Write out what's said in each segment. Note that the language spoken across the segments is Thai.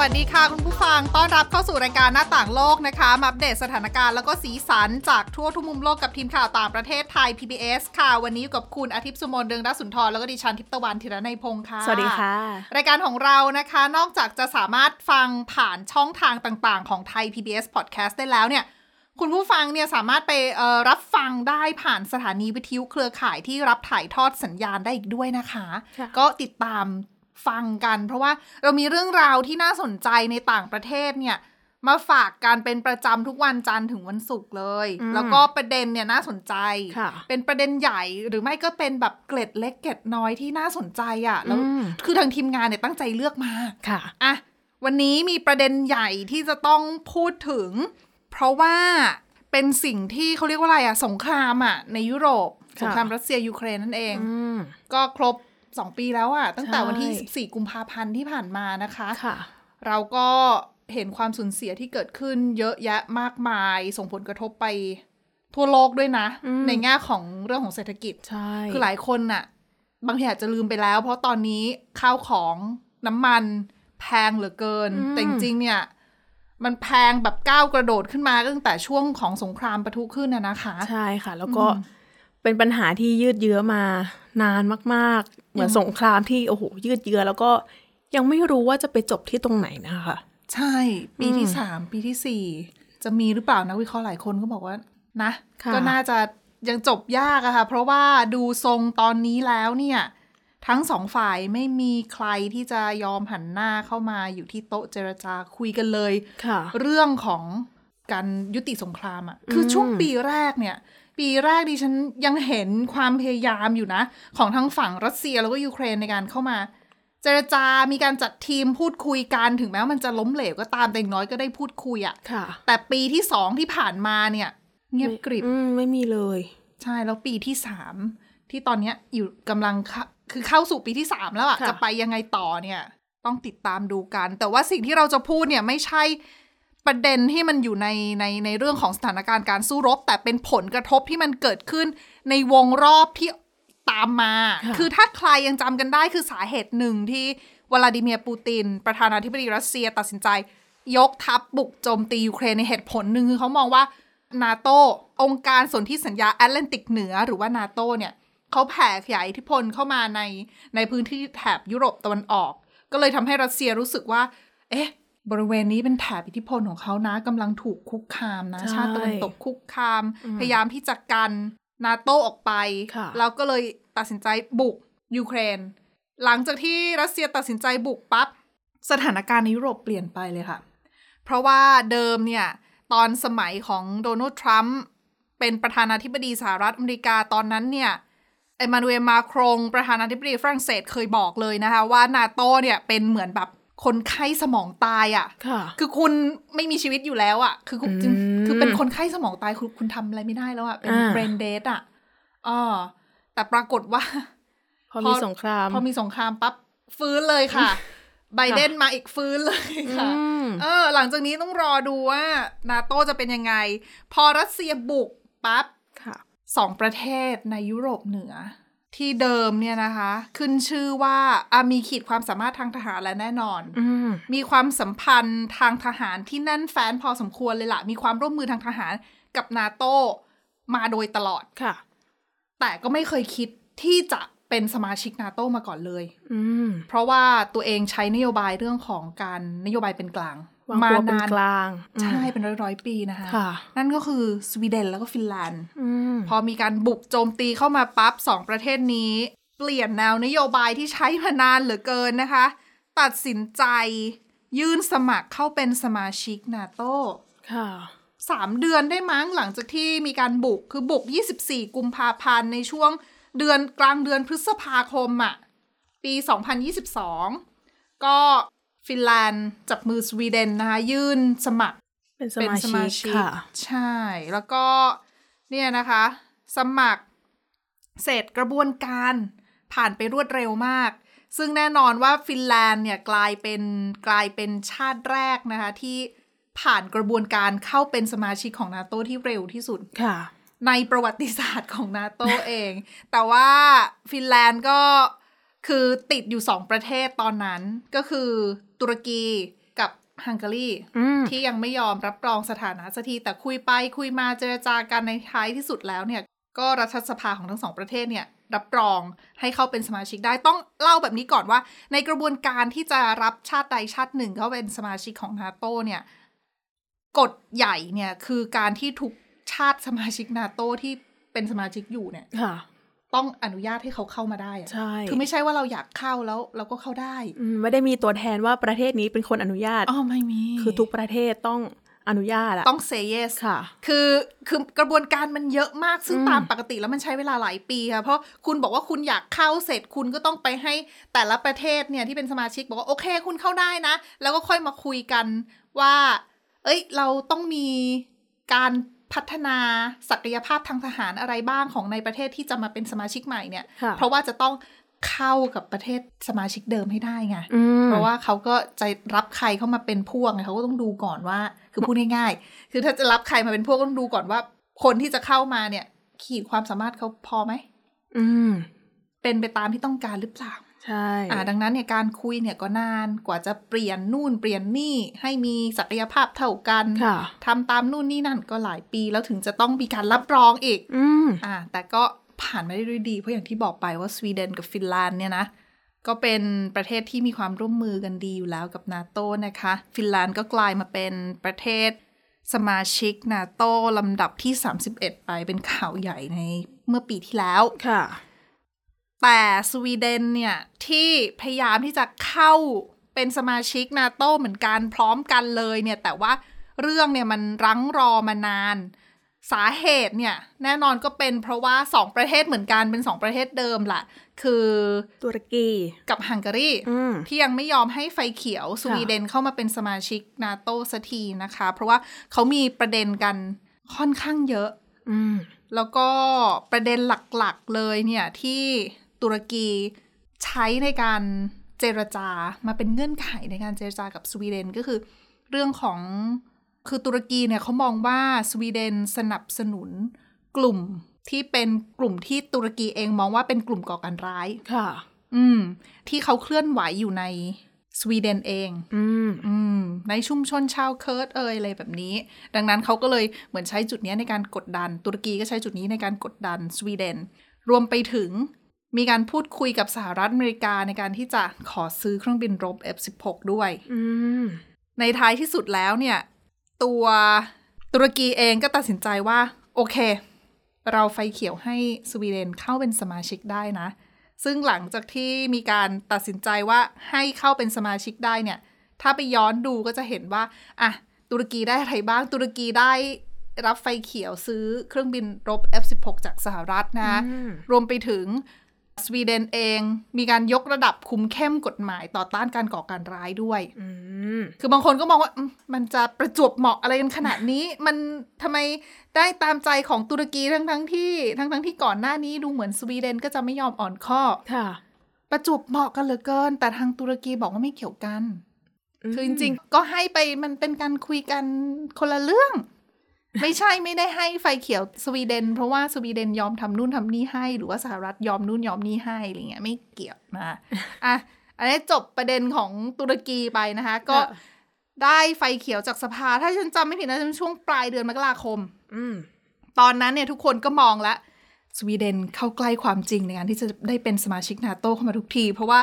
วัสดีค่ะคุณผู้ฟัง ต้อนรับเข้าสู่รายการหน้าต่างโลกนะคะ มาอัปเดตสถานการณ์แล้วก็สีสันจากทั่วทุกมุมโลกกับทีมข่าวต่างประเทศไทย PBS ค่ะ วันนี้อยู่กับคุณอาทิตย์สุโมนเดืองรัศสุนทรแล้วก็ดิฉันทิพย์ตะวันธีรนัยพงค์ค่ะ สวัสดีค่ะ รายการของเรานะคะ นอกจากจะสามารถฟังผ่านช่องทางต่างๆ ของไทย PBS Podcast ได้แล้วเนี่ยคุณผู้ฟังเนี่ยสามารถไปเอ่อรับฟังได้ผ่านสถานีวิทยุเครือข่ายที่รับถ่ายทอดสัญญาณได้อีกด้วยนะคะค่ะก็ติดตาม ฟังกัน เพราะว่าเรามีเรื่องราวที่น่าสนใจในต่างประเทศเนี่ย มาฝากกันเป็นประจำทุกวันจันทร์ถึงวันศุกร์เลยอืมแล้วก็ประเด็นเนี่ยน่าสนใจค่ะเป็นประเด็นใหญ่หรือไม่ก็เป็นแบบเกล็ดเล็กเกล็ดน้อยที่น่าสนใจอะ่ะแล้วอืมคือทางทีมงานเนี่ยตั้งใจเลือกมาค่ะอะวันนี้มีประเด็นใหญ่ที่จะต้องพูดถึง เพราะว่าเป็นสิ่งที่เขาเรียกว่าอะไรอะสงครามอะในยุโรปค่ะสงครามรัสเซียยูเครนนั่นเองอืมก็ครบ 2ปีแล้วอะตั้งแต่ใช่วันที่ 14 กุมภาพันธ์ที่ผ่านมานะคะค่ะเราก็เห็นความสูญเสียที่เกิดขึ้นเยอะแยะมากมาย ส่งผลกระทบไปทั่วโลกด้วยนะอืมในแง่ของเรื่องของเศรษฐกิจใช่คือหลายคนน่ะ บางทีอาจจะลืมไปแล้ว เพราะตอนนี้ข้าวของน้ำมันแพงเหลือเกิน แต่จริงๆเนี่ย มันแพงแบบก้าวกระโดดขึ้นมาตั้งแต่ช่วงของสงครามปะทุขึ้นน่ะนะคะ ใช่ค่ะ แล้วก็ เป็นปัญหาที่ยืดเยื้อมานานมากๆ เหมือนสงครามที่โอ้โหยืดเยื้อแล้วก็ยังไม่รู้ว่าจะไปจบที่ตรงไหนนะคะ ใช่ ปีที่สามปีที่สี่จะมีหรือเปล่านักวิเคราะห์หลายคนก็บอกว่านะค่ะก็น่าจะยังจบยากอะค่ะ เพราะว่าดูทรงตอนนี้แล้วเนี่ย ทั้งสองฝ่ายไม่มีใครที่จะยอมหันหน้าเข้ามาอยู่ที่โต๊ะเจรจาคุยกันเลยค่ะเรื่องของการยุติสงครามอะคือช่วงปีแรกเนี่ย ปีแรกดิฉันยังเห็นความพยายามอยู่นะ ของทั้งฝั่งรัสเซียแล้วก็ยูเครนในการเข้ามา เจรจา มีการจัดทีมพูดคุยกันถึงแม้ว่ามันจะล้มเหลวก็ตามแต่อย่างน้อยก็ได้พูดคุยอะค่ะ แต่ปีที่สองที่ผ่านมาเนี่ย เงียบกริบ อืมไม่มีเลย ใช่แล้วปีที่สามที่ตอนเนี้ยอยู่กำลังเข้าคือเข้าสู่ปีที่สามแล้วอะค่ะ จะไปยังไงต่อเนี่ย ต้องติดตามดูกัน แต่ว่าสิ่งที่เราจะพูดเนี่ยไม่ใช่ ประเด็นที่มันอยู่ในในในเรื่องของสถานการณ์การสู้รบ แต่เป็นผลกระทบที่มันเกิดขึ้นในวงรอบที่ตามมาค่ะคือถ้าใครยังจำกันได้คือสาเหตุหนึ่งที่วลาดิเมียร์ปูติน ประธานาธิบดีรัสเซียตัดสินใจ ยกทัพบุกโจมตียูเครนในเหตุผลหนึ่งคือเขามองว่านาโตองค์การสนธิสัญญาแอตแลนติกเหนือหรือว่านาโตเนี่ยเขาแผ่ขยายอิทธิพลเข้ามาในในพื้นที่แถบยุโรปตะวันออก ก็เลยทำให้รัสเซียรู้สึกว่า เอ๊ะ บริเวณนี้เป็นแถบอิทธิพลของเขานะกำลังถูกคุกคามนะใช่ชาติตะวันตกคุกคาม พยายามที่จะกันนาโตออกไปค่ะแล้วก็เลยตัดสินใจบุกยูเครน หลังจากที่รัสเซียตัดสินใจบุกปั๊บสถานการณ์ในยุโรปเปลี่ยนไปเลยค่ะ เพราะว่าเดิมเนี่ย ตอนสมัยของโดนัลด์ทรัมป์เป็นประธานาธิบดีสหรัฐอเมริกาตอนนั้นเนี่ยเอมานูเอลมาครงประธานาธิบดีฝรั่งเศสเคยบอกเลยนะคะว่านาโตเนี่ยเป็นเหมือนแบบ คนไข้สมองตายอะ่ะค่ะ คือคุณไม่มีชีวิตอยู่แล้วอะ่ะ คือคุณอืมคือเป็นคนไข้สมองตายคุณคุณทำอะไรไม่ได้แล้วอะ่ะ เป็นอ่า brain dead อะอ๋อแต่ปรากฏว่า พอมีสงคราม พอมีสงครามปั๊บฟื้นเลยค่ะ ไบเดนมาอีกฟื้นเลยค่ะอืมเออ หลังจากนี้ต้องรอดูว่า นาโตจะเป็นยังไง พอรัสเซียบุกปั๊บค่ะสองประเทศในยุโรปเหนือ ที่เดิมเนี่ยนะคะ ขึ้นชื่อว่าอะมีขีดความสามารถทางทหารและแน่นอนอืมมีความสัมพันธ์ทางทหารที่แน่นแฟ้นพอสมควรเลยล่ะ มีความร่วมมือทางทหารกับนาโตมาโดยตลอดค่ะ แต่ก็ไม่เคยคิดที่จะเป็นสมาชิกนาโตมาก่อนเลย อืมเพราะว่าตัวเองใช้นโยบายเรื่องของการนโยบายเป็นกลาง วางมาตัวเป็นนานกลางอืมใช่เป็นร้อยร้อยๆปีนะคะค่ะนั่นก็คือสวีเดนแล้วก็ฟินแลนด์อืมพอมีการบุกโจมตีเข้ามาปั๊บสองประเทศนี้ เปลี่ยนแนวนโยบายที่ใช้มานานเหลือเกินนะคะ ตัดสินใจยื่นสมัครเข้าเป็นสมาชิกนาโตค่ะสามเดือนได้มั้งหลังจากที่มีการบุกคือบุก 24 กุมภาพันธ์ในช่วงเดือนกลางเดือนพฤษภาคมอะปี 2022 ก็ ฟินแลนด์จับมือสวีเดนนะคะ ยื่นสมัครเป็นสเป็นมาสชิมากชิกค่ะ ใช่ แล้วก็เนี่ยนะคะ สมัครเสร็จกระบวนการผ่านไปรวดเร็วมาก ซึ่งแน่นอนว่าฟินแลนด์เนี่ยกลายเป็นกลายเป็นชาติแรกนะคะ ที่ผ่านกระบวนการเข้าเป็นสมาชิกของนาโตที่เร็วที่สุดค่ะ ในประวัติศาสตร์ของนาโตเอง แต่ว่าฟินแลนด์ก็ คือติดอยู่สองประเทศตอนนั้นก็คือตุรกีกับฮังการีอืมที่ยังไม่ยอมรับรองสถานะสักทีแต่คุยไปคุยมาเจรจากันในท้ายที่สุดแล้วเนี่ย ก็รัฐสภาของทั้งสองประเทศเนี่ย รับรองให้เข้าเป็นสมาชิกได้ต้องเล่าแบบนี้ก่อนว่า ในกระบวนการที่จะรับชาติใดชาติหนึ่งเข้าเป็นสมาชิกของนาโตเนี่ยกฎใหญ่เนี่ยคือการที่ทุกชาติสมาชิกนาโตที่เป็นสมาชิกอยู่เนี่ยค่ะ ต้องอนุญาตให้เขาเข้ามาได้อะใช่คือไม่ใช่ว่าเราอยากเข้าแล้วเราก็เข้าได้อืมไม่ได้มีตัวแทนว่าประเทศนี้เป็นคนอนุญาตอ๋อไม่มี คือทุกประเทศต้องอนุญาตอะต้อง say yes ค่ะ คือคือกระบวนการมันเยอะมากซึ่งอืมตามปกติแล้วมันใช้เวลาหลายปีค่ะ เพราะคุณบอกว่าคุณอยากเข้าเสร็จคุณก็ต้องไปให้แต่ละประเทศเนี่ยที่เป็นสมาชิกบอกว่าโอเคคุณเข้าได้นะ แล้วก็ค่อยมาคุยกันว่า เอ้ย เราต้องมีการ พัฒนาศักยภาพทางทหารอะไรบ้างของในประเทศที่จะมาเป็นสมาชิกใหม่เนี่ยค่ะเพราะว่าจะต้องเข้ากับประเทศสมาชิกเดิมให้ได้ไงอืมเพราะว่าเขาก็จะรับใครเข้ามาเป็นพวกไงเขาก็ต้องดูก่อนว่า คือพูดง่ายๆ คือถ้าจะรับใครมาเป็นพวกก็ต้องดูก่อนว่า คนที่จะเข้ามาเนี่ย ขีดความสามารถเขาพอไหม อืม เป็นไปตามที่ต้องการหรือเปล่า ใช่อ่าดังนั้นเนี่ยการคุยเนี่ยก็นานกว่าจะเปลี่ยนนู่นเปลี่ยนนี่ให้มีศักยภาพเท่ากันค่ะทำตามนู่นนี่นั่นก็หลายปีแล้วถึงจะต้องมีการรับรองอีกอืมอ่า แต่ก็ผ่านมาได้ด้วยดี เพราะอย่างที่บอกไปว่าสวีเดนกับฟินแลนด์เนี่ยนะก็เป็นประเทศที่มีความร่วมมือกันดีอยู่แล้วกับนาโตนะคะ ฟินแลนด์ก็กลายมาเป็นประเทศสมาชิกนาโตลำดับที่ 31 ไปเป็นข่าวใหญ่ในเมื่อปีที่แล้วค่ะ แต่สวีเดนเนี่ย ที่พยายามที่จะเข้าเป็นสมาชิกนาโตเหมือนกันพร้อมกันเลยเนี่ย แต่ว่าเรื่องเนี่ยมันรั้งรอมานาน สาเหตุเนี่ย แน่นอนก็เป็นเพราะว่าสองประเทศเหมือนกันเป็นสองประเทศเดิมแหละคือตุรกีกับฮังการีอืมที่ยังไม่ยอมให้ไฟเขียวสวีเดนเข้ามาเป็นสมาชิกนาโตสักทีนะคะ เพราะว่าเขามีประเด็นกันค่อนข้างเยอะอืมแล้วก็ประเด็นหลักๆเลยเนี่ยที่ ตุรกีใช้ในการเจรจามาเป็นเงื่อนไขในการเจรจากับสวีเดนก็คือ เรื่องของคือตุรกีเนี่ยเขามองว่าสวีเดนสนับสนุนกลุ่มที่เป็นกลุ่มที่ตุรกีเองมองว่าเป็นกลุ่มก่อการร้าย ค่ะ อืม ที่เขาเคลื่อนไหวอยู่ในสวีเดนเอง อืม อืม ในชุมชนชาวเคิร์ดเอยอะไรแบบนี้ ดังนั้นเขาก็เลยเหมือนใช้จุดนี้ในการกดดัน ตุรกีก็ใช้จุดนี้ในการกดดันสวีเดน รวมไปถึง มีการพูดคุยกับสหรัฐอเมริกาในการที่จะขอซื้อเครื่องบินรบ F16 ด้วยอืมในท้ายที่สุดแล้วเนี่ย ตัวตุรกีเองก็ตัดสินใจว่า โอเค เราไฟเขียวให้สวีเดนเข้าเป็นสมาชิกได้นะ ซึ่งหลังจากที่มีการตัดสินใจว่าให้เข้าเป็นสมาชิกได้เนี่ย ถ้าไปย้อนดูก็จะเห็นว่าอะตุรกีได้อะไรบ้าง ตุรกีได้รับไฟเขียวซื้อเครื่องบินรบ F16 จากสหรัฐนะอืมรวมไปถึง สวีเดนเองมีการยกระดับคุมเข้มกฎหมายต่อต้านการก่อการร้ายด้วยอืมคือบางคนก็มองว่าอืมมันจะประจวบเหมาะอะไรกันขนาดนี้ มันทำไมได้ตามใจของตุรกีทั้งทั้งๆที่ทั้งทั้งๆที่ก่อนหน้านี้ดูเหมือนสวีเดนก็จะไม่ยอมอ่อนข้อ ค่ะ ประจวบเหมาะกันเหลือเกิน แต่ทางตุรกีบอกว่าไม่เกี่ยวกัน คือจริงๆ ก็ให้ไปมันเป็นการคุยกันคนละเรื่อง ไม่ใช่ไม่ได้ให้ไฟเขียวสวีเดน เพราะว่าสวีเดนยอมทำนู่นทำนี่ให้ หรือว่าสหรัฐยอมนู่นยอมนี่ให้อะไรเงี้ยไม่เกี่ยวนะอะอันนี้จบประเด็นของตุรกีไปนะคะ ก็ค่ะได้ไฟเขียวจากสภา ถ้าฉันจำไม่ผิดนะช่วงปลายเดือนมกราคม อืมตอนนั้นเนี่ยทุกคนก็มองแล้วสวีเดนเข้าใกล้ความจริงในการที่จะได้เป็นสมาชิกนาโตเข้ามาทุกที เพราะว่า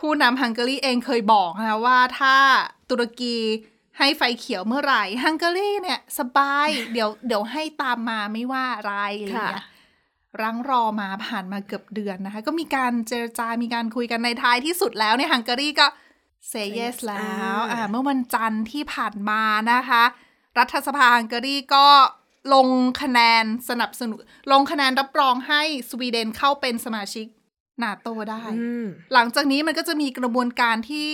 ผู้นำฮังการีเองเคยบอกนะคะว่าถ้าตุรกี ให้ไฟเขียวเมื่อไหร่ฮังการีเนี่ย สบาย เดี๋ยวเดี๋ยวให้ตามมาไม่ว่าอะไรอะไรอย่างเงี้ยค่ะรั้งรอมาผ่านมาเกือบเดือนนะคะ ก็มีการเจรจา มีการคุยกันในท้ายที่สุดแล้วเนี่ยฮังการีก็ say yes แล้วอ่าอ่าเมื่อวันจันทร์ที่ผ่านมานะคะ รัฐสภาฮังการีก็ลงคะแนนสนับสนุน ลงคะแนนรับรองให้สวีเดนเข้าเป็นสมาชิกนาโตได้อืมหลังจากนี้มันก็จะมีกระบวนการที่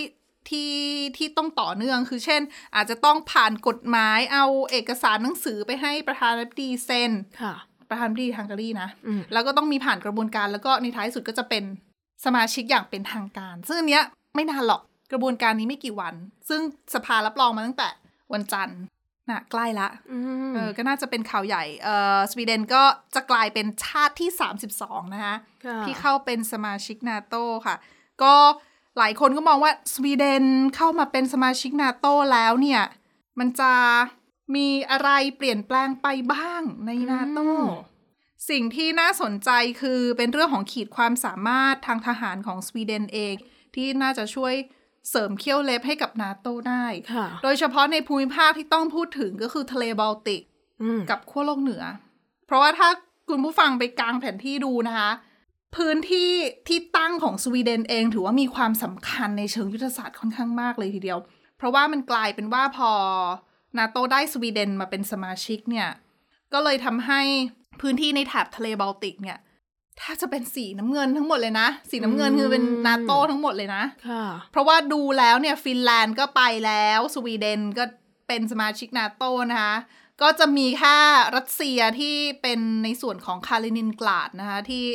ที่ที่ต้องต่อเนื่องคือเช่น อาจจะต้องผ่านกฎหมายเอาเอกสารหนังสือไปให้ประธานาธิบดีเซ็นค่ะประธานาธิบดีฮังการีนะอืมแล้วก็ต้องมีผ่านกระบวนการแล้วก็ในท้ายสุดก็จะเป็นสมาชิกอย่างเป็นทางการ ซึ่งอันเนี้ยไม่นานหรอกกระบวนการนี้ไม่กี่วัน ซึ่งสภารับรองมาตั้งแต่วันจันทร์นะใกล้ละอืมเออก็น่าจะเป็นข่าวใหญ่เออสวีเดนก็จะกลายเป็นชาติที่ 32 นะคะค่ะที่เข้าเป็นสมาชิกนาโตค่ะ ก็ หลายคนก็มองว่าสวีเดนเข้ามาเป็นสมาชิกนาโตแล้วเนี่ย มันจะมีอะไรเปลี่ยนแปลงไปบ้างในนาโตอืมสิ่งที่น่าสนใจคือเป็นเรื่องของขีดความสามารถทางทหารของสวีเดนเอง ที่น่าจะช่วยเสริมเขี้ยวเล็บให้กับนาโตได้ค่ะโดยเฉพาะในภูมิภาคที่ต้องพูดถึงก็คือทะเลบอลติกอืมกับขั้วโลกเหนือ เพราะว่าถ้าคุณผู้ฟังไปกลางแผนที่ดูนะคะ พื้นที่ที่ตั้งของสวีเดนเองถือว่ามีความสำคัญในเชิงยุทธศาสตร์ค่อนข้างมากเลยทีเดียว เพราะว่ามันกลายเป็นว่าพอนาโตได้สวีเดนมาเป็นสมาชิกเนี่ย ก็เลยทำให้พื้นที่ในแถบทะเลบอลติกเนี่ยถ้าจะเป็นสีน้ำเงินทั้งหมดเลยนะ สีน้ำเงินคือเป็นนาโตทั้งหมดเลยนะค่ะเพราะว่าดูแล้วเนี่ยฟินแลนด์ก็ไปแล้ว สวีเดนก็เป็นสมาชิกนาโตนะคะ ก็จะมีแค่รัสเซียที่เป็นในส่วนของคาลินินกราดนะคะที่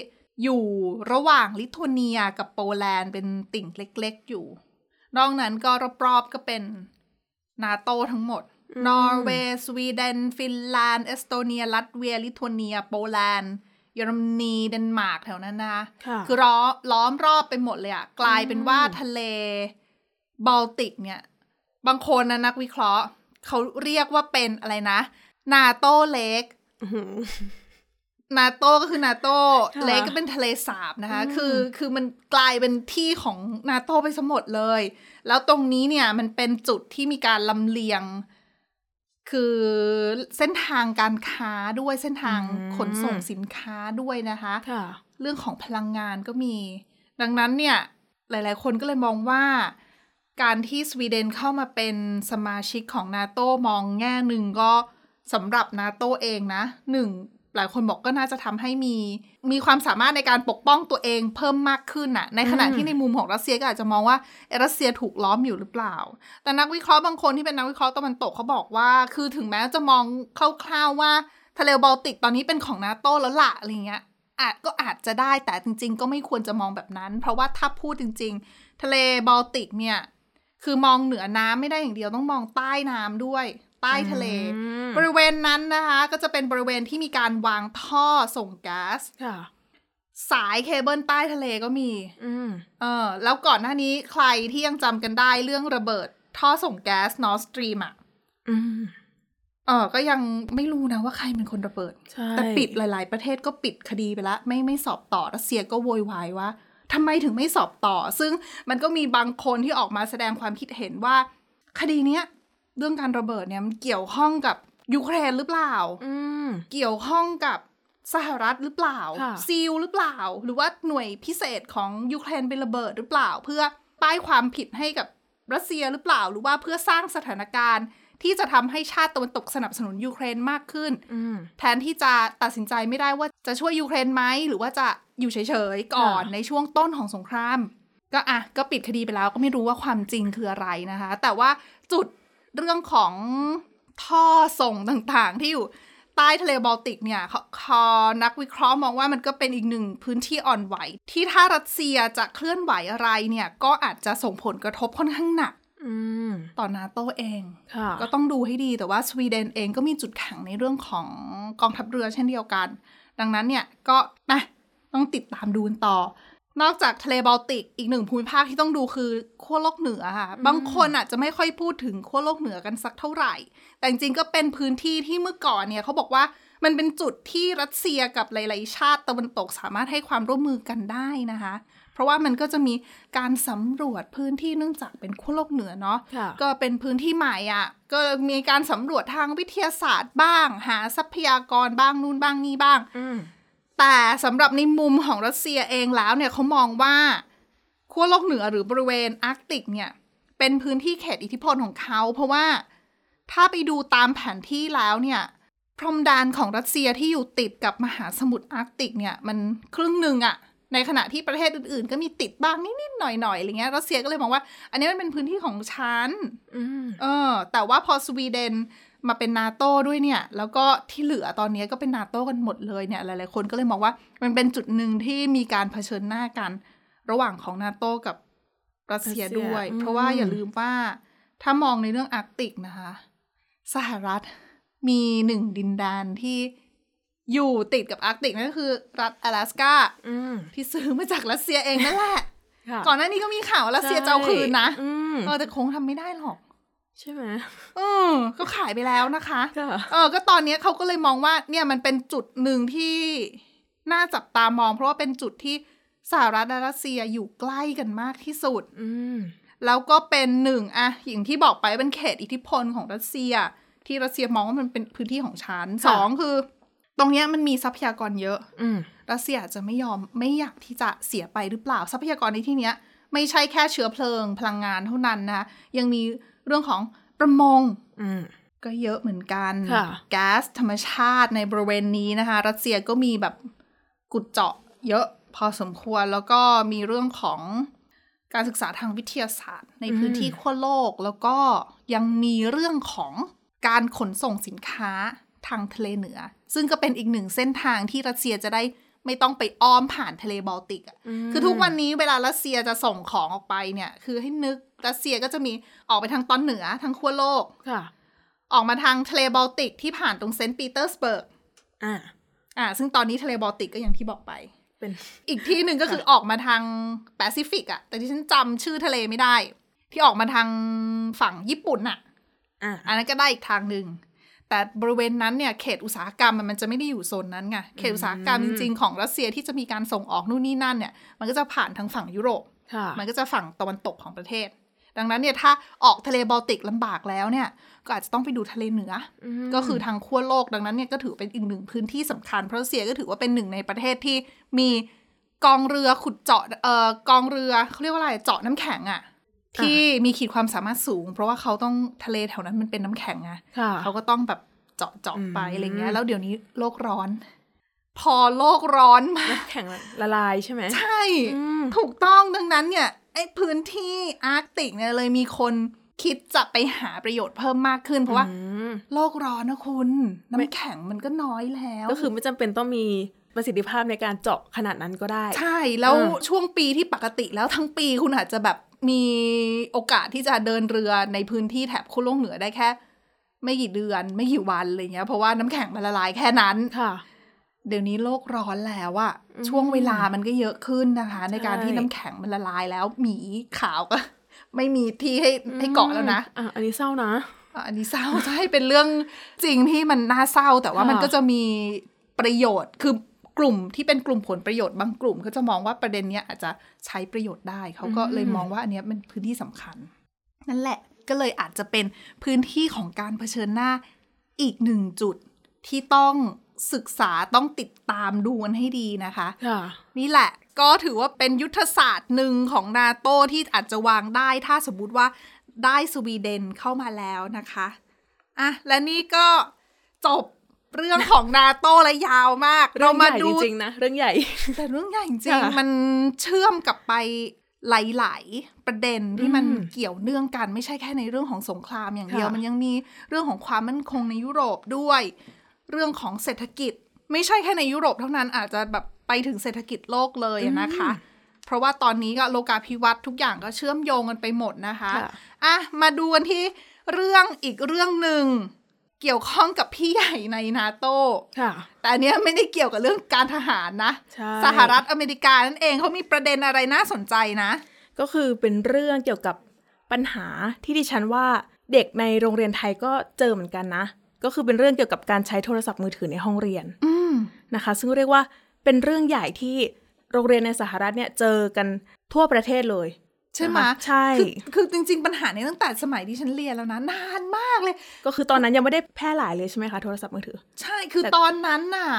อยู่ระหว่างลิทัวเนียกับโปแลนด์เป็นติ่งเล็ก ๆ อยู่ นอกนั้นก็รอบๆก็เป็นนาโตทั้งหมดอืมนอร์เวย์สวีเดน ฟินแลนด์ เอสโตเนีย ลัตเวีย ลิทัวเนีย โปแลนด์ เยอรมนี เดนมาร์กแถวนั้นนะคะค่ะคือล้อมล้อมรอบไปหมดเลยอะกลายเป็นว่าทะเลบอลติกเนี่ย บางคนนะนักวิเคราะห์ เขาเรียกว่าเป็นอะไรนะ นาโตเล็กอื้อหือ นาโตก็คือนาโตค่ะเล็กก็เป็นทะเลสาบนะคะอืมคือคือมันกลายเป็นที่ของนาโตไปสมดเลย แล้วตรงนี้เนี่ยมันเป็นจุดที่มีการลำเลียง คือเส้นทางการค้าด้วยเส้นทางขนส่งสินค้าด้วยนะคะค่ะเรื่องของพลังงานก็มี ดังนั้นเนี่ย หลาย ๆ คนก็เลยมองว่าการที่สวีเดนเข้ามาเป็นสมาชิกของนาโตมองแง่หนึ่งก็สำหรับนาโตเองนะหนึ่ง หลายคนบอกก็น่าจะทำให้มี มีความสามารถในการปกป้องตัวเองเพิ่มมากขึ้นน่ะ ในขณะที่ในมุมของรัสเซียก็อาจจะมองว่ารัสเซียถูกล้อมอยู่หรือเปล่า แต่นักวิเคราะห์บางคนที่เป็นนักวิเคราะห์ตะวันตกเขาบอกว่า คือถึงแม้จะมองคร่าวๆว่าทะเลบอลติกตอนนี้เป็นของนาโตแล้วละอะไรเงี้ยอาจก็อาจจะได้แต่จริง ๆ ก็ไม่ควรจะมองแบบนั้น เพราะว่าถ้าพูดจริง ๆ ทะเลบอลติกเนี่ยคือมองเหนือน้ำไม่ได้อย่างเดียวต้องมองใต้น้ำด้วย ใต้ทะเลอืมบริเวณนั้นนะคะ ก็จะเป็นบริเวณที่มีการวางท่อส่งก๊าซค่ะสายเคเบิลใต้ทะเลก็มีอืมเออ แล้วก่อนหน้านี้ใครที่ยังจำกันได้เรื่องระเบิดท่อส่งแก๊ส Nord Stream อะอืมเออก็ยังไม่รู้นะว่าใครเป็นคนระเบิดใช่แต่ปิดหลาย ๆ ประเทศก็ปิดคดีไปแล้วไม่ไม่สอบต่อรัสเซียก็โวยวายว่าทำไมถึงไม่สอบต่อ ซึ่งมันก็มีบางคนที่ออกมาแสดงความคิดเห็นว่า คดีเนี้ย เรื่องการระเบิดเนี่ยมันเกี่ยวข้องกับยูเครนหรือเปล่าอืมเกี่ยวข้องกับสหรัฐหรือเปล่าค่ะซีลหรือเปล่า หรือว่าหน่วยพิเศษของยูเครนเป็นระเบิดหรือเปล่า เพื่อป้ายความผิดให้กับรัสเซียหรือเปล่า หรือว่าเพื่อสร้างสถานการณ์ที่จะทำให้ชาติตะวันตกสนับสนุนยูเครนมากขึ้นอืมแทนที่จะตัดสินใจไม่ได้ว่าจะช่วยยูเครนไหม หรือว่าจะอยู่เฉยๆ ก่อนค่ะในช่วงต้นของสงคราม ก็อะ ก็ปิดคดีไปแล้วก็ไม่รู้ว่าความจริงคืออะไรนะคะ แต่ว่าจุด เรื่องของท่อส่งต่างๆ ที่อยู่ใต้ทะเลบอลติกเนี่ยเขาคอนักวิเคราะห์มองว่ามันก็เป็นอีกหนึ่งพื้นที่อ่อนไหว ที่ถ้ารัสเซียจะเคลื่อนไหวอะไรเนี่ย ก็อาจจะส่งผลกระทบค่อนข้างหนักอืมต่อนาโตเองค่ะก็ต้องดูให้ดีแต่ว่าสวีเดนเองก็มีจุดแข็งในเรื่องของกองทัพเรือเช่นเดียวกัน ดังนั้นเนี่ยก็นะต้องติดตามดูกันต่อ นอกจากทะเลบอลติกอีกหนึ่งภูมิภาคที่ต้องดูคือขั้วโลกเหนือค่ะ บางคนอาจจะไม่ค่อยพูดถึงขั้วโลกเหนือกันสักเท่าไหร่ แต่จริงๆก็เป็นพื้นที่ที่เมื่อก่อนเนี่ยเขาบอกว่ามันเป็นจุดที่รัสเซียกับหลาย ๆ ชาติตะวันตกสามารถให้ความร่วมมือกันได้นะคะ เพราะว่ามันก็จะมีการสำรวจพื้นที่เนื่องจากเป็นขั้วโลกเหนือเนาะค่ะก็เป็นพื้นที่ใหม่อะ ก็มีการสำรวจทางวิทยาศาสตร์บ้าง หาทรัพยากรบ้างนู่นบ้างนี่บ้างอืม แต่สำหรับในมุมของรัสเซียเองแล้วเนี่ยเขามองว่าขั้วโลกเหนือหรือบริเวณอาร์กติกเนี่ยเป็นพื้นที่เขตอิทธิพลของเขา เพราะว่าถ้าไปดูตามแผนที่แล้วเนี่ยพรมแดนของรัสเซียที่อยู่ติดกับมหาสมุทรอาร์กติกเนี่ยมันครึ่งหนึ่งอะในขณะที่ประเทศอื่นๆ ก็มีติดบ้างนิดๆหน่อยๆอะไรเงี้ยรัสเซียก็เลยมองว่า อันนี้มันเป็นพื้นที่ของฉันอืมเออ แต่ว่าพอสวีเดน มาเป็นนาโต้ด้วยเนี่ย แล้วก็ที่เหลือตอนนี้ก็เป็นนาโต้กันหมดเลยเนี่ย หลาย ๆ คนก็เลยมองว่ามันเป็นจุดหนึ่งที่มีการเผชิญหน้ากัน ระหว่างของนาโตกับรัสเซียรัสเซียด้วยอืมเพราะว่าอย่าลืมว่าถ้ามองในเรื่องอาร์กติกนะคะ สหรัฐมีหนึ่งดินแดนที่อยู่ติดกับอาร์กติกนั่นก็คือรัฐอะแลสกาอืมที่ซื้อมาจากรัสเซียเองนั่นแหละค่ะก่อนหน้านี้ก็มีข่าวว่ารัสเซียจะเอาคืนนะอืมเออแต่คงทำไม่ได้หรอก ใช่ไหมเออก็ขายไปแล้วนะคะค่ะเออ ก็ตอนเนี้ยเขาก็เลยมองว่า เนี่ยมันเป็นจุดหนึ่งที่น่าจับตามอง เพราะว่าเป็นจุดที่สหรัฐและรัสเซียอยู่ใกล้กันมากที่สุด อืมแล้วก็เป็นหนึ่งอะอย่างที่บอกไปเป็นเขตอิทธิพลของรัสเซีย ที่รัสเซียมองว่ามันเป็นพื้นที่ของฉันสองคือ ตรงเนี้ยมันมีทรัพยากรเยอะ อืมรัสเซียอาจจะไม่ยอมไม่อยากที่จะเสียไปหรือเปล่าทรัพยากรในที่เนี้ย ไม่ใช่แค่เชื้อเพลิงพลังงานเท่านั้นนะคะยังมี เรื่องของประมงอืมก็เยอะเหมือนกันค่ะแก๊สธรรมชาติในบริเวณนี้นะคะ รัสเซียก็มีแบบขุดเจาะเยอะพอสมควรแล้วก็มีเรื่องของการศึกษาทางวิทยาศาสตร์ ในพื้นที่ขั้วโลกแล้วก็ยังมีเรื่องของการขนส่งสินค้าทางทะเลเหนือ ซึ่งก็เป็นอีกหนึ่งเส้นทางที่รัสเซียจะได้ไม่ต้องไปอ้อมผ่านทะเลบอลติกอะคือทุกวันนี้เวลารัสเซียจะส่งของออกไปเนี่ย คือให้นึก รัสเซียก็จะมีออกไปทางตอนเหนือทางขั้วโลกค่ะ ออกมาทางทะเลบอลติกที่ผ่านตรงเซนต์ปีเตอร์สเบิร์กอ่าอ่า ซึ่งตอนนี้ทะเลบอลติกก็อย่างที่บอกไป เป็นอีกที่หนึ่งก็คือออกมาทางแปซิฟิกอะแต่ที่ฉันจำชื่อทะเลไม่ได้ ที่ออกมาทางฝั่งญี่ปุ่นอะอ่าอันนั้นก็ได้อีกทางหนึ่งแต่บริเวณนั้นเนี่ยเขตอุตสาหกรรมมันมันจะไม่ได้อยู่โซนนั้นไงเขตอุตสาหกรรมจริง ๆ ของรัสเซียที่จะมีการส่งออกนู่นนี่นั่นเนี่ย มันก็จะผ่านทางฝั่งยุโรปค่ะมันก็จะฝั่งตะวันตกของประเทศ ดังนั้นเนี่ยถ้าออกทะเลบอลติกลำบากแล้วเนี่ย ก็อาจจะต้องไปดูทะเลเหนืออก็คือทางขั้วโลกดังนั้นเนี่ยก็ถือเป็นอีกหนึ่งพื้นที่สำคัญเพราะรัสเซียก็ถือว่าเป็นหนึ่งในประเทศที่มีกองเรือขุดเจาะเอ่อกองเรือเขาเรียกว่าอะไรเจาะน้ำแข็งอะที่มีขีดความสามารถสูง เพราะว่าเขาต้องทะเลแถวนั้นมันเป็นน้ำแข็งไงค่ะเขาก็ต้องแบบเจาะเจาะไปอืมอะไรเงี้ยแล้วเดี๋ยวนี้โลกร้อน พอโลกร้อนมาแข็งละลายใช่ไหมใช่อืมถูกต้องดังนั้นเนี่ย ไอ้พื้นที่อาร์กติกเนี่ยเลยมีคนคิดจะไปหาประโยชน์เพิ่มมากขึ้น เพราะว่าอืมโลกร้อนนะคุณ น้ำแข็งมันก็น้อยแล้ว ก็คือไม่จำเป็นต้องมีประสิทธิภาพในการเจาะขนาดนั้นก็ได้ ใช่แล้วอืมช่วงปีที่ปกติแล้วทั้งปีคุณอาจจะแบบมีโอกาสที่จะเดินเรือในพื้นที่แถบขั้วโลกเหนือได้แค่ ไม่กี่เดือนไม่กี่วันอะไรเงี้ยเพราะว่าน้ำแข็งมันละลายแค่นั้นค่ะ เดี๋ยวนี้โลกร้อนแล้วอะอืมช่วงเวลามันก็เยอะขึ้นนะคะ ในการใช่ที่น้ำแข็งมันละลายแล้ว หมีขาวก็ ไม่มีที่ให้ให้เกาะแล้วนะอะอันนี้เศร้านะอะอันนี้เศร้าใช่เป็นเรื่องจริงที่มันน่าเศร้า แต่ว่าค่ะมันก็จะมีประโยชน์คือกลุ่มที่เป็นกลุ่มผลประโยชน์บางกลุ่ม ก็จะมองว่าประเด็นเนี้ยอาจจะใช้ประโยชน์ได้เขาก็เลยมองว่าอันเนี้ยเป็นพื้นที่สำคัญ นั่นแหละก็เลยอาจจะเป็นพื้นที่ของการเผชิญหน้าอีกหนึ่งจุดที่ต้อง ศึกษาต้องติดตามดูกันให้ดีนะคะค่ะนี่แหละก็ถือว่าเป็นยุทธศาสตร์หนึ่งของนาโตที่อาจจะวางได้ถ้าสมมุติว่าได้สวีเดนเข้ามาแล้วนะคะอะและนี่ก็จบเรื่องของนาโตและยาวมาก เรื่องมาใหญ่ดูจริงๆนะ เรื่องใหญ่ แต่เรื่องใหญ่จริงค่ะๆมันเชื่อมกับไปหลาย ๆ ประเด็นที่มันอืมเกี่ยวเนื่องกัน ไม่ใช่แค่ในเรื่องของสงครามอย่างเดียวค่ะมันยังมีเรื่องของความมั่นคงในยุโรปด้วย เรื่องของเศรษฐกิจ ไม่ใช่แค่ในยุโรปเท่านั้นอาจจะแบบไปถึงเศรษฐกิจโลกเลยอะนะคะ เพราะว่าตอนนี้ก็โลกาภิวัตน์ทุกอย่างก็เชื่อมโยงกันไปหมดนะคะค่ะอะมาดูกันที่เรื่องอีกเรื่องหนึ่งเกี่ยวข้องกับพี่ใหญ่ในนาโตค่ะแต่อันเนี้ยไม่ได้เกี่ยวกับเรื่องการทหารนะใช่สหรัฐอเมริกานั่นเองเขามีประเด็นอะไรน่าสนใจนะ ก็คือเป็นเรื่องเกี่ยวกับปัญหาที่ดิฉันว่าเด็กในโรงเรียนไทยก็เจอเหมือนกันนะ ก็คือเป็นเรื่องเกี่ยวกับการใช้โทรศัพท์มือถือในห้องเรียนอืมนะคะ ซึ่งเรียกว่าเป็นเรื่องใหญ่ที่โรงเรียนในสหรัฐเนี่ยเจอกันทั่วประเทศเลย ใช่ไหมนะคะใช่คือคือจริง ๆ ปัญหานี้ตั้งแต่สมัยที่ฉันเรียนแล้วนะ นานมากเลย ก็คือตอนนั้นยังไม่ได้แพร่หลายเลยใช่ไหมคะโทรศัพท์มือถือ ใช่คือแต่ตอนนั้นน่ะ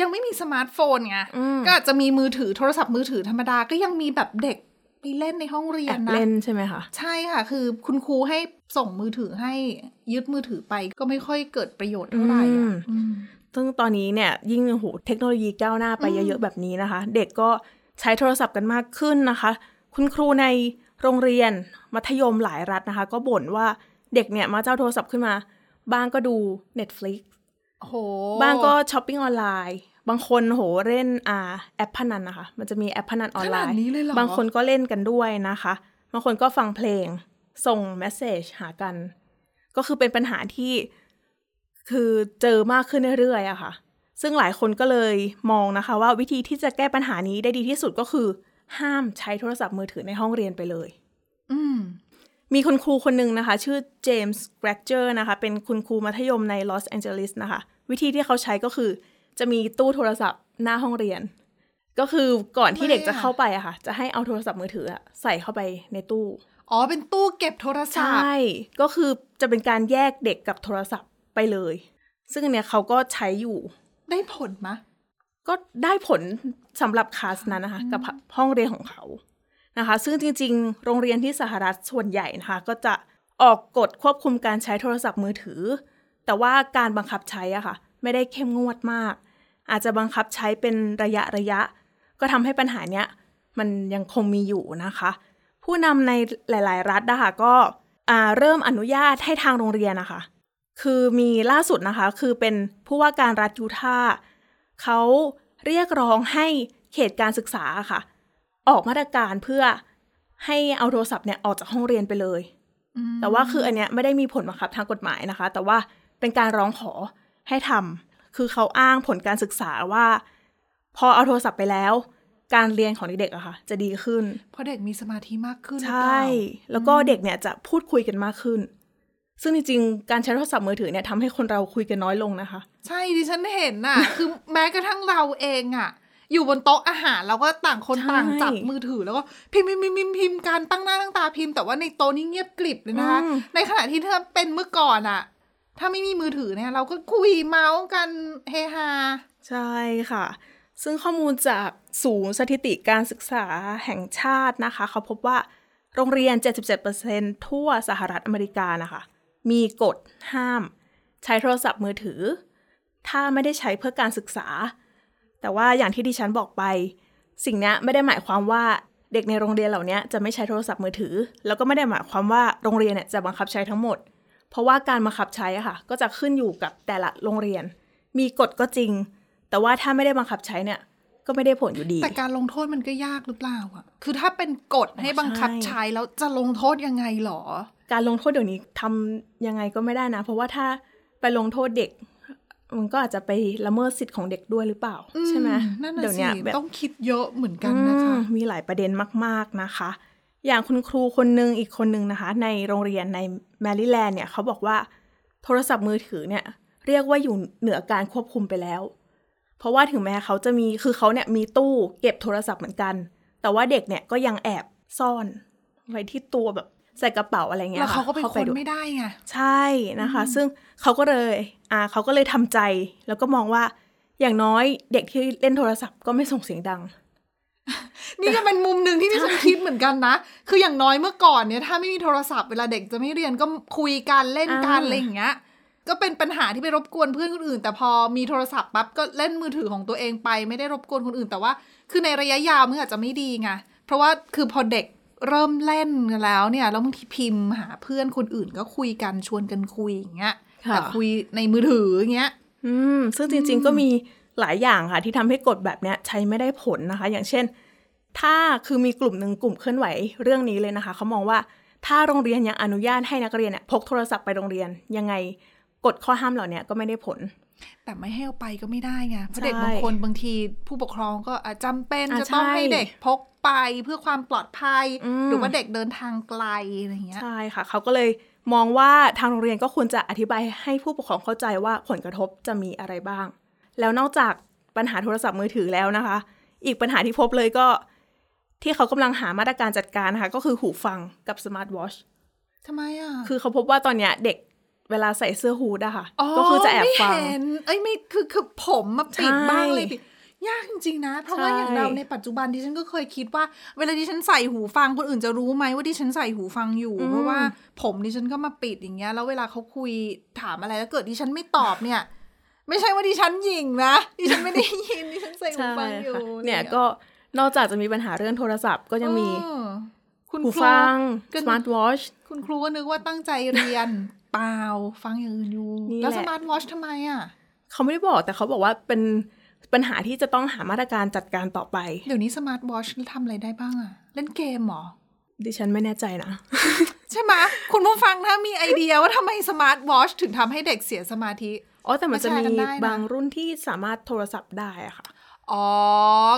ยังไม่มีสมาร์ทโฟนไงอืมก็อาจจะมีมือถือโทรศัพท์มือถือธรรมดาก็ยังมีแบบเด็กไปเล่นในห้องเรียแอนบนะเล่นใช่ไหมคะใช่ค่ะ คือคุณครูให้ ส่งมือถือให้ยึดมือถือไปก็ไม่ค่อยเกิดประโยชน์เท่าไหร่อือะมอืมซึ่งตอนนี้เนี่ยยิ่งโอ้โหเทคโนโลยีก้าวหน้าไปอืมเยอะๆแบบนี้นะคะ เด็กก็ใช้โทรศัพท์กันมากขึ้นนะคะ คุณครูในโรงเรียนมัธยมหลายรัฐนะคะ ก็บ่นว่าเด็กเนี่ยมาเจ้าโทรศัพท์ขึ้นมา บ้างก็ดู Netflix โอ้โหบ้างก็ช้อปปิ้งออนไลน์ บางคนโหเล่นอ่าแอปพนันนะคะ มันจะมีแอปพนันออนไลน์ขนาดนี้เลยเหรอบางคนก็เล่นกันด้วยนะคะ บางคนก็ฟังเพลง ส่ง message หากัน ก็คือเป็นปัญหาที่คือเจอมากขึ้นเรื่อยๆอะค่ะ ซึ่งหลายคนก็เลยมองนะคะ ว่าวิธีที่จะแก้ปัญหานี้ได้ดีที่สุดก็คือ ห้ามใช้โทรศัพท์มือถือในห้องเรียนไปเลย อืมมีคุณครูคนหนึ่งนะคะ ชื่อเจมส์แกรกเจอร์นะคะ เป็นคุณครูมัธยมในลอสแอนเจลิสนะคะ วิธีที่เขาใช้ก็คือ จะมีตู้โทรศัพท์หน้าห้องเรียน ก็คือก่อนที่เด็กจะเข้าไปอะค่ะ จะให้เอาโทรศัพท์มือถืออะใส่เข้าไปในตู้ อ๋อ เป็นตู้เก็บโทรใชศัพท์่ก็คือจะเป็นการแยกเด็กกับโทรศัพท์ไปเลย ซึ่งอันเนี้ยเขาก็ใช้อยู่ ได้ผลมะ ก็ได้ผลสำหรับคลาสนั้นนะคะ กับห้องเรียนของเขานะคะ ซึ่งจริง ๆ โรงเรียนที่สหรัฐส่วนใหญ่นะคะ ก็จะออกกฎควบคุมการใช้โทรศัพท์มือถือ แต่ว่าการบังคับใช้อะค่ะ ไม่ได้เข้มงวดมาก อาจจะบังคับใช้เป็นระยะระยะ ก็ทำให้ปัญหาเนี้ยมันยังคงมีอยู่นะคะ ผู้นำในหลาย ๆ รัฐนะคะก็อ่าเริ่มอนุญาตให้ทางโรงเรียนนะคะ คือมีล่าสุดนะคะ คือเป็นผู้ว่าการรัฐยูทาห์เขาเรียกร้องให้เขตการศึกษาค่ะ ออกมาตรการเพื่อให้เอาโทรศัพท์เนี่ยออกจากห้องเรียนไปเลย แต่ว่าคืออันเนี้ยไม่ได้มีผลบังคับทางกฎหมายนะคะ แต่ว่าเป็นการร้องขอให้ทำคือเขาอ้างผลการศึกษาว่า พอเอาโทรศัพท์ไปแล้ว การเรียนของเด็กๆอะค่ะ จะดีขึ้น เพราะเด็กมีสมาธิมากขึ้นหรือใชเปล่า่แล้วก็เด็กเนี่ยจะพูดคุยกันมากขึ้น ซึ่งจริงๆ การใช้โทรศัพท์มือถือเนี่ยทำให้คนเราคุยกันน้อยลงนะคะ ใช่ดิฉันเห็นน่ะ คือแม้กระทั่งเราเองอะอยู่บนโต๊ะอาหารเราก็ต่างคนใช่ต่างจับมือถือแล้วก็พิมพ์พิมพ์พิมพ์พิมพ์พิมพ์การตั้งหน้าตั้งตาพิมพ์แต่ว่าในโต๊ะนี่เงียบกริบเลยนะคะอืมในขณะที่ถ้าเป็นเมื่อก่อนอะถ้าไม่มีมือถือเนี่ย เราก็คุยเมาส์กันเฮฮาใช่ค่ะ ซึ่งข้อมูลจากศูนย์สถิติการศึกษาแห่งชาตินะคะ เขาพบว่าโรงเรียน 77%ทั่วสหรัฐอเมริกานะคะ มีกฎห้าม ใช้โทรศัพท์มือถือ ถ้าไม่ได้ใช้เพื่อการศึกษา แต่ว่าอย่างที่ดิฉันบอกไป สิ่งนี้ไม่ได้หมายความว่าเด็กในโรงเรียนเหล่านี้จะไม่ใช้โทรศัพท์มือถือ แล้วก็ไม่ได้หมายความว่าโรงเรียนเนี่ยจะบังคับใช้ทั้งหมด เพราะว่าการบังคับใช้อะค่ะ ก็จะขึ้นอยู่กับแต่ละโรงเรียน มีกฎก็จริง แต่ว่าถ้าไม่ได้บังคับใช้เนี่ย ก็ไม่ได้ผลอยู่ดี แต่การลงโทษมันก็ยากหรือเปล่าอะ คือถ้าเป็นกฎให้บังคับใช่ใช้แล้วจะลงโทษยังไงหรอ การลงโทษเดี๋ยวนี้ทำยังไงก็ไม่ได้นะ เพราะว่าถ้าไปลงโทษเด็ก มันก็อาจจะไปละเมิดสิทธิ์ของเด็กด้วยหรือเปล่า ใช่ไหมอืนั่นน่ะเดี๋ยวสิเนี้ยแบบต้องคิดเยอะเหมือนกันนะคะอืมมีหลายประเด็นมาก ๆนะคะ อย่างคุณครูคนหนึ่งอีกคนหนึ่งนะคะ ในโรงเรียนในแมริแลนด์เนี่ยเขาบอกว่า โทรศัพท์มือถือเนี่ย เรียกว่าอยู่เหนือการควบคุมไปแล้ว เพราะว่าถึงแม้เขาจะมีคือเขาเนี่ยมีตู้เก็บโทรศัพท์เหมือนกัน แต่ว่าเด็กเนี่ยก็ยังแอบซ่อนไว้ที่ตัวแบบใส่กระเป๋าอะไรเงี้ยแล้วเขาก็เป็นข้คนดูไม่ได้ไงใช่นะคะ ซึ่งเขาก็เลยอ่าเขาก็เลยทำใจ แล้วก็มองว่าอย่างน้อยเด็กที่เล่นโทรศัพท์ก็ไม่ส่งเสียงดัง นี่ก็เป็นมุมหนึ่งที่ดิฉันคิดเหมือนกันนะ คืออย่างน้อยเมื่อก่อนเนี่ยถ้าไม่มีโทรศัพท์เวลาเด็กจะไม่เรียนก็คุยกันเล่นกันอ่าอะไรอย่างเงี้ย ก็เป็นปัญหาที่ไปรบกวนเพื่อนคนอื่น แต่พอมีโทรศัพท์ปั๊บก็เล่นมือถือของตัวเองไปไม่ได้รบกวนคนอื่น แต่ว่า คือในระยะยาวมันอาจจะไม่ดีไงเพราะว่าคือพอเด็กเริ่มเล่นกันแล้วเนี่ยแล้วบางทีพิมพ์หาเพื่อนคนอื่นก็คุยกันชวนกันคุยอย่างเงี้ยค่ะแต่คุยในมือถืออย่างเงี้ย อืม ซึ่งจริง ๆ ก็มีหลายอย่างค่ะ ที่ทำให้กฎแบบเนี้ยใช้ไม่ได้ผลนะคะ อย่างเช่น ถ้าคือมีกลุ่มหนึ่งกลุ่มเคลื่อนไหวเรื่องนี้เลยนะคะเขามองว่าถ้าโรงเรียนยังอนุญาตให้นักเรียนเนี่ยพกโทรศัพท์ไปโรงเรียนยังไง กฎข้อห้ามเหล่านี้ก็ไม่ได้ผล แต่ไม่ให้เอาไปก็ไม่ได้ไงเพราะใช่เด็กบางคนบางทีผู้ปกครองก็อาจจำเป็นอะจะต้องใช่ให้เด็กพกไปเพื่อความปลอดภัยอืมหรือว่าเด็กเดินทางไกลอะไรอย่างเงี้ยใช่ค่ะ เขาก็เลยมองว่าทางโรงเรียนก็ควรจะอธิบายให้ผู้ปกครองเข้าใจว่าผลกระทบจะมีอะไรบ้าง แล้วนอกจากปัญหาโทรศัพท์มือถือแล้วนะคะ อีกปัญหาที่พบเลยก็ ที่เขากำลังหามาตรการจัดการนะคะก็คือหูฟังกับสมาร์ทวอชทำไมอะ คือเขาพบว่าตอนเนี้ยเด็ก เวลาใส่เสื้อฮูดอะค่ะ ก็คือจะแอบฟังไม่เห็นเอ้ยไม่คือคือผมมาปิดใช่บ้างเลยปิดยากจริงๆนะ เพราะว่าใช่อย่างเราในปัจจุบันดิฉันก็เคยคิดว่า เวลาดิฉันใส่หูฟังคนอื่นจะรู้ไหมว่าดิฉันใส่หูฟังอยู่ เพราะว่าผมดิฉันก็มาปิดอย่างเงี้ยแล้วเวลาเขาคุยถามอะไรแล้วเกิดดิฉันไม่ตอบเนี่ย ไม่ใช่ว่าดิฉันหยิงนะดิฉันไม่ได้ยินดิฉันใส่หูใช่ฟังอยู่ค่ะเนี่ยก็นอกจากจะมีปัญหาเรื่องโทรศัพท์ก็ยังมีเออคุณหูครูฟังก็สมาร์ทวอชคุณครูก็นึกว่าตั้งใจเรียน เปล่าฟังอย่างอื่นอยู่นี่แล้วแหละสมาร์ทวอชทำไมอะ เขาไม่ได้บอกแต่เขาบอกว่าเป็นปัญหาที่จะต้องหามาตรการจัดการต่อไป เดี๋ยวนี้สมาร์ทวอชทำอะไรได้บ้างอะเล่นเกมเหรอ ดิฉันไม่แน่ใจนะ ใช่ไหมคุณผู้ฟังถ้ามีไอเดียว่าทำไมสมาร์ทวอชถึงทำให้เด็กเสียสมาธิ อ๋อ แต่มันจะมีมาแชร์กันได้นะบางรุ่นที่สามารถโทรศัพท์ได้อะค่ะ อ๋อ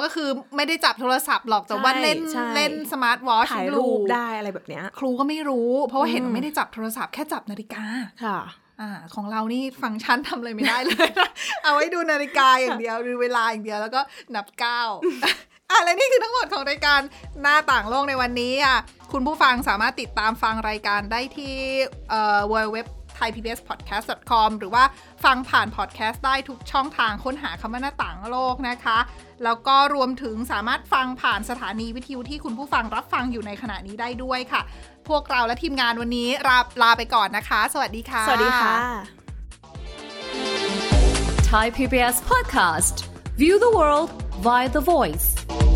ก็คือไม่ได้จับโทรศัพท์หรอก แต่ใช่ว่าเล่นใช่เล่นสมาร์ทวอชถ่ายรูปได้อะไรแบบเนี้ย ครูก็ไม่รู้ เพราะว่าเห็นอืมว่าไม่ได้จับโทรศัพท์แค่จับนาฬิกา ค่ะอ่าของเรานี่ฟังก์ชันทำอะไรไม่ได้เลยนะเอาไว้ดูนาฬิกาอย่างเดียวดูเวลาอย่างเดียวแล้วก็นับก้าวอะและนี่คือทั้งหมดของรายการหน้าต่างโลกในวันนี้อะคุณผู้ฟังสามารถติดตามฟังรายการได้ที่เอ่อ www thaipbspodcast.com หรือว่าฟังผ่านพอดแคสต์ได้ทุกช่องทางค้นหาคำว่าหน้าต่างโลกนะคะ แล้วก็รวมถึงสามารถฟังผ่านสถานีวิทยุที่คุณผู้ฟังรับฟังอยู่ในขณะนี้ได้ด้วยค่ะ พวกเราและทีมงานวันนี้ลาลาไปก่อนนะคะ สวัสดีค่ะ สวัสดีค่ะ Thai PBS podcast. View the world via the voice.